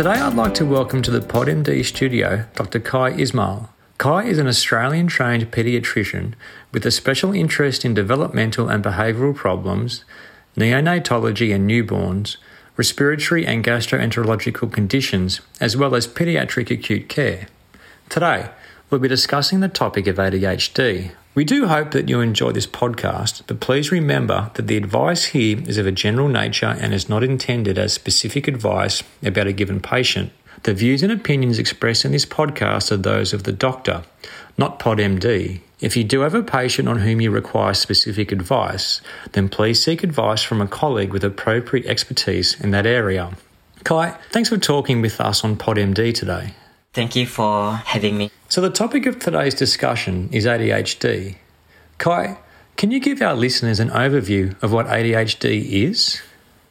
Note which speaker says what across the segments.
Speaker 1: Today, I'd like to welcome to the PodMD studio Dr. Kai Ismail. Kai is an Australian trained paediatrician with a special interest in developmental and behavioural problems, neonatology and newborns, respiratory and gastroenterological conditions, as well as paediatric acute care. Today, we'll be discussing the topic of ADHD. We do hope that you enjoy this podcast, but please remember that the advice here is of a general nature and is not intended as specific advice about a given patient. The views and opinions expressed in this podcast are those of the doctor, not PodMD. If you do have a patient on whom you require specific advice, then please seek advice from a colleague with appropriate expertise in that area. Kai, thanks for talking with us on PodMD today.
Speaker 2: Thank you for having me.
Speaker 1: So, the topic of today's discussion is ADHD. Kai, can you give our listeners an overview of what ADHD is?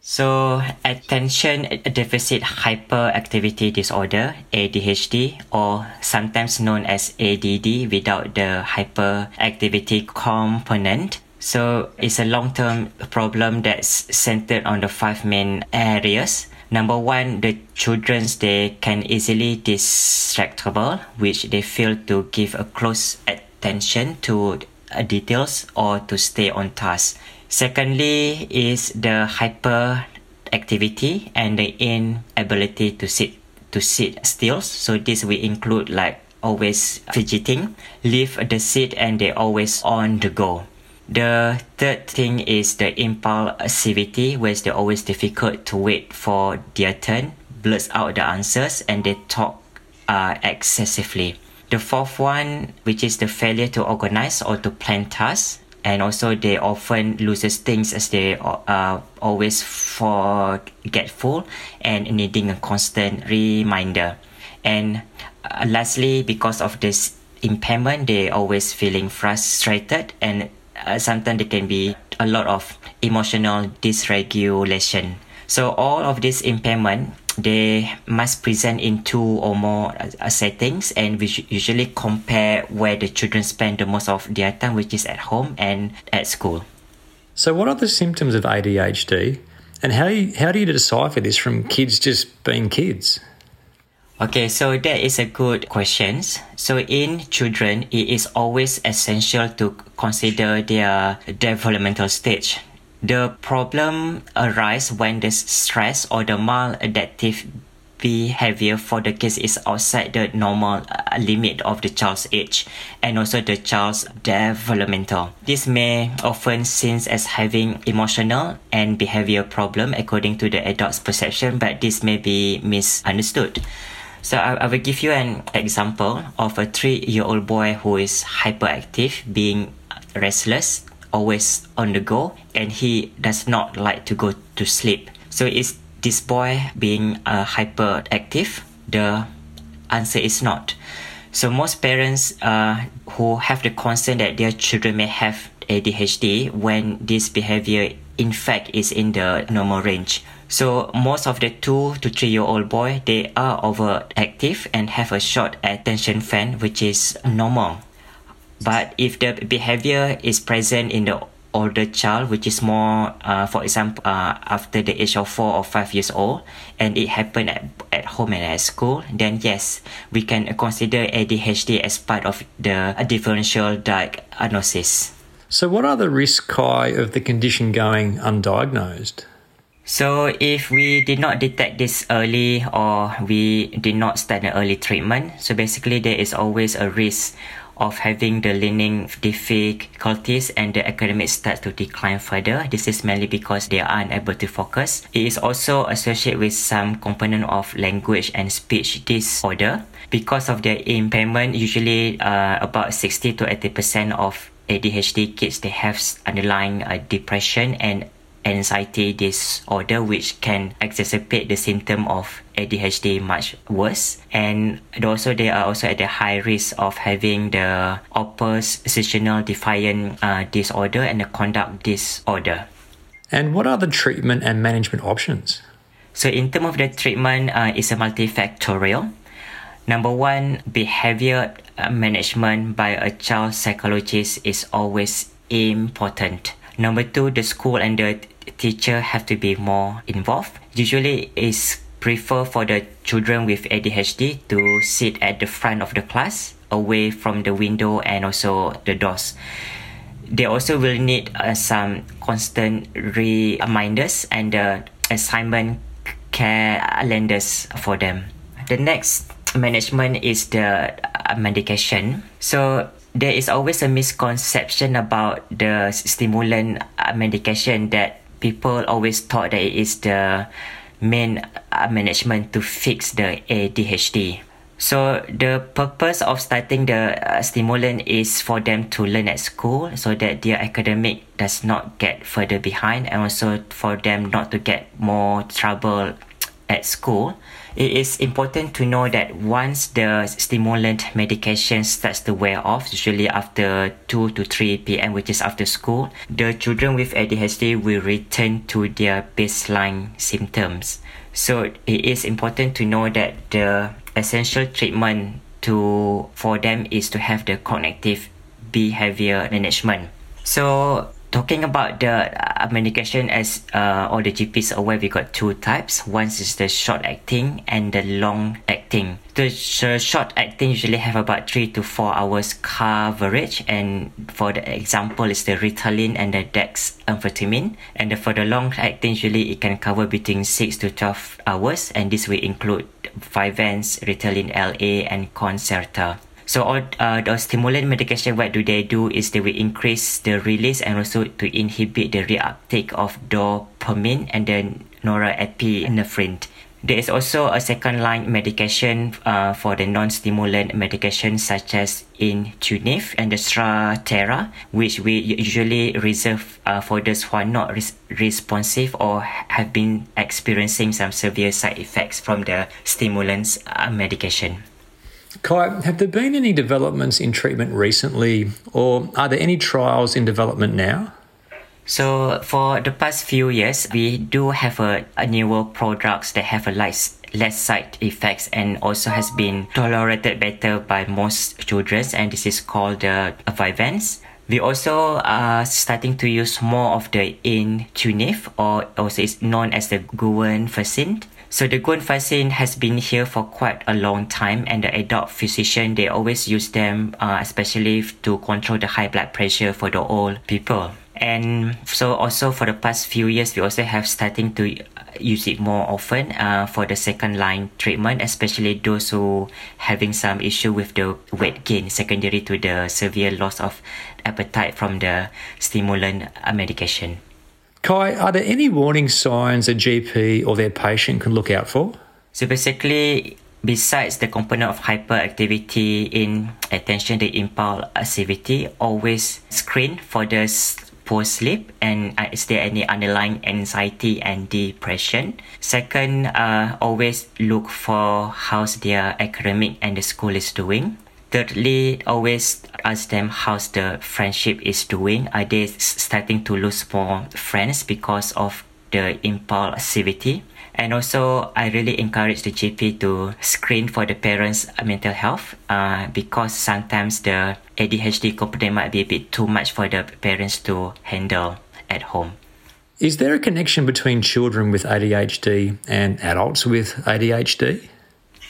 Speaker 2: So, attention deficit hyperactivity disorder, ADHD, or sometimes known as ADD without the hyperactivity component. So, it's a long term problem that's centered on the five main areas. Number one, the children's they can easily distractible, which they fail to give a close attention to details or to stay on task. Secondly, is the hyperactivity and the inability to sit to sit still. So this will include like always fidgeting, leave the seat, and they always on the go. The third thing is the impulsivity, where they're always difficult to wait for their turn, blurts out the answers, and they talk uh, excessively. The fourth one, which is the failure to organize or to plan tasks, and also they often loses things as they are uh, always forgetful and needing a constant reminder. And uh, lastly, because of this impairment, they always feeling frustrated and uh, sometimes there can be a lot of emotional dysregulation. So all of this impairment they must present in two or more uh, settings and we usually compare where the children spend the most of their time which is at home and at school.
Speaker 1: So what are the symptoms of adhd and how, you, how do you decipher this from kids just being kids
Speaker 2: Okay, so that is a good question. So in children, it is always essential to consider their developmental stage. The problem arises when the stress or the maladaptive behavior for the kids is outside the normal uh, limit of the child's age and also the child's developmental. This may often seen as having emotional and behavior problem according to the adult's perception, but this may be misunderstood. So I, I will give you an example of a three-year-old boy who is hyperactive, being restless, always on the go, and he does not like to go to sleep. So is this boy being uh, hyperactive? The answer is not. So most parents uh, who have the concern that their children may have ADHD when this behavior in fact is in the normal range. So most of the two to three year old boy they are overactive and have a short attention span which is normal. But if the behavior is present in the older child which is more uh, for example uh, after the age of four or five years old and it happened at, at home and at school then yes we can consider adhd as part of the differential diagnosis
Speaker 1: so what are the risks kai of the condition going undiagnosed
Speaker 2: so if we did not detect this early or we did not start an early treatment, so basically there is always a risk of having the learning difficulties and the academic start to decline further. This is mainly because they are unable to focus. It is also associated with some component of language and speech disorder. Because of their impairment, usually uh, about 60 to 80% of ADHD kids they have underlying uh, depression and anxiety disorder which can exacerbate the symptom of ADHD much worse and also they are also at the high risk of having the oppositional defiant uh, disorder and the conduct disorder.
Speaker 1: And what are the treatment and management options?
Speaker 2: So in terms of the treatment, uh, it's a multifactorial. Number one, behavior uh, management by a child psychologist is always important. Number two, the school and the teacher have to be more involved. Usually, it's prefer for the children with ADHD to sit at the front of the class, away from the window and also the doors. They also will need uh, some constant reminders and uh, assignment calendars for them. The next management is the uh, medication. So there is always a misconception about the stimulant uh, medication that people always thought that it is the main uh, management to fix the ADHD. So the purpose of starting the uh, stimulant is for them to learn at school so that their academic does not get further behind and also for them not to get more trouble at school. It is important to know that once the stimulant medication starts to wear off, usually after 2 to 3 p.m., which is after school, the children with ADHD will return to their baseline symptoms. So it is important to know that the essential treatment to for them is to have the cognitive behavior management. So talking about the uh, medication as uh, all the GPs are aware we got two types. One is the short acting and the long acting. The short acting usually have about three to four hours coverage and for the example is the Ritalin and the dexamphetamine and the, for the long acting usually it can cover between six to 12 hours and this will include Vyvanse, Ritalin LA and Concerta so all uh, the stimulant medication, what do they do is they will increase the release and also to inhibit the reuptake of dopamine and then norepinephrine. There is also a second line medication uh, for the non-stimulant medication such as Intuniv and the Strattera, which we usually reserve uh, for those who are not res- responsive or have been experiencing some severe side effects from the stimulants uh, medication.
Speaker 1: Kai, have there been any developments in treatment recently, or are there any trials in development now?
Speaker 2: So for the past few years, we do have a, a newer products that have a less less side effects and also has been tolerated better by most children, and this is called the uh. We also are starting to use more of the Intuniv or also is known as the guanfacine. So the guanfacine has been here for quite a long time, and the adult physician they always use them, uh, especially to control the high blood pressure for the old people. And so also for the past few years, we also have starting to use it more often uh, for the second line treatment, especially those who having some issue with the weight gain secondary to the severe loss of appetite from the stimulant uh, medication.
Speaker 1: Kai, are there any warning signs a GP or their patient can look out for?
Speaker 2: So basically, besides the component of hyperactivity in attention to activity, always screen for the poor sleep and uh, is there any underlying anxiety and depression second uh, always look for how's their academic and the school is doing thirdly always ask them how's the friendship is doing. Are they starting to lose more friends because of the impulsivity? And also i really encourage the gp to screen for the parents mental health uh, because sometimes the adhd component might be a bit too much for the parents to handle at home.
Speaker 1: Is there a connection between children with adhd and adults with adhd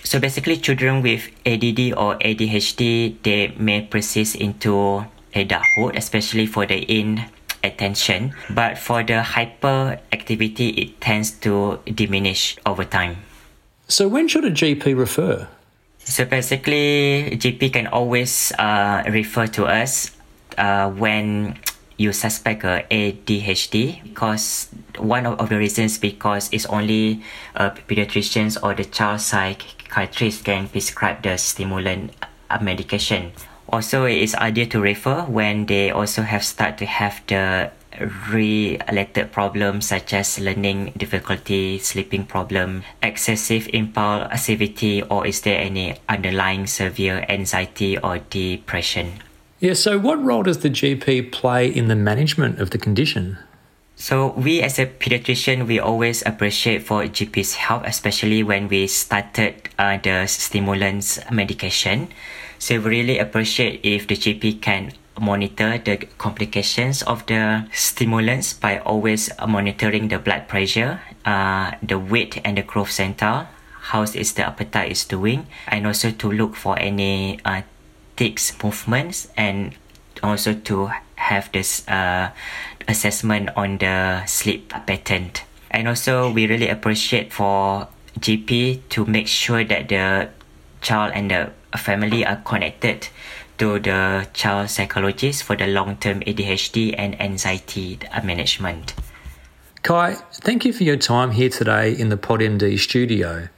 Speaker 2: so basically, children with ADD or ADHD they may persist into adulthood, especially for the inattention. But for the hyperactivity, it tends to diminish over time.
Speaker 1: So when should a GP refer?
Speaker 2: So basically, GP can always uh, refer to us uh, when you suspect a ADHD because one of, the reasons because it's only uh, pediatricians or the child psychiatrist can prescribe the stimulant uh, medication. Also, it is ideal to refer when they also have start to have the related problems such as learning difficulty, sleeping problem, excessive impulsivity, or is there any underlying severe anxiety or depression?
Speaker 1: Yeah, so what role does the GP play in the management of the condition?
Speaker 2: So we as a pediatrician, we always appreciate for GP's help, especially when we started uh, the stimulants medication. So we really appreciate if the GP can monitor the complications of the stimulants by always monitoring the blood pressure, uh, the weight and the growth center, how is the appetite is doing, and also to look for any uh, tics movements and also to have this uh, assessment on the sleep pattern. And also we really appreciate for GP to make sure that the child and the family are connected to the child psychologist for the long-term ADHD and anxiety management.
Speaker 1: Kai, thank you for your time here today in the PodMD studio.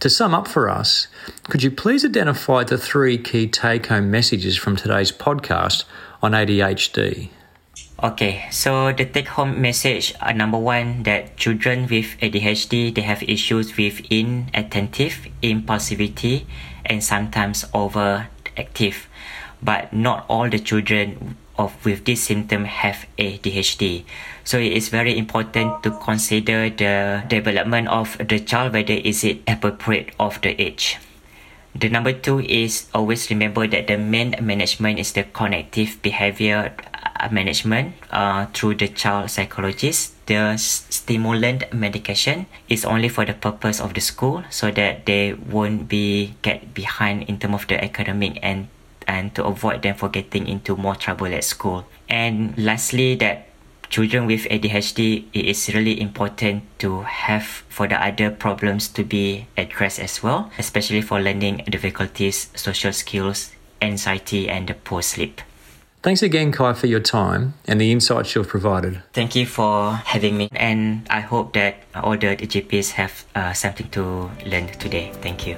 Speaker 1: To sum up for us, could you please identify the three key take home messages from today's podcast on ADHD?
Speaker 2: Okay, so the take home message uh, number one that children with ADHD they have issues with inattentive, impulsivity, and sometimes overactive. But not all the children of with this symptom have ADHD. So it is very important to consider the development of the child whether is it appropriate of the age. The number two is always remember that the main management is the cognitive behavior management uh, through the child psychologist. The stimulant medication is only for the purpose of the school so that they won't be get behind in terms of the academic and and to avoid them for getting into more trouble at school. And lastly, that children with ADHD, it is really important to have for the other problems to be addressed as well, especially for learning difficulties, social skills, anxiety, and the poor sleep.
Speaker 1: Thanks again, Kai, for your time and the insights you've provided.
Speaker 2: Thank you for having me, and I hope that all the GPs have uh, something to learn today. Thank you.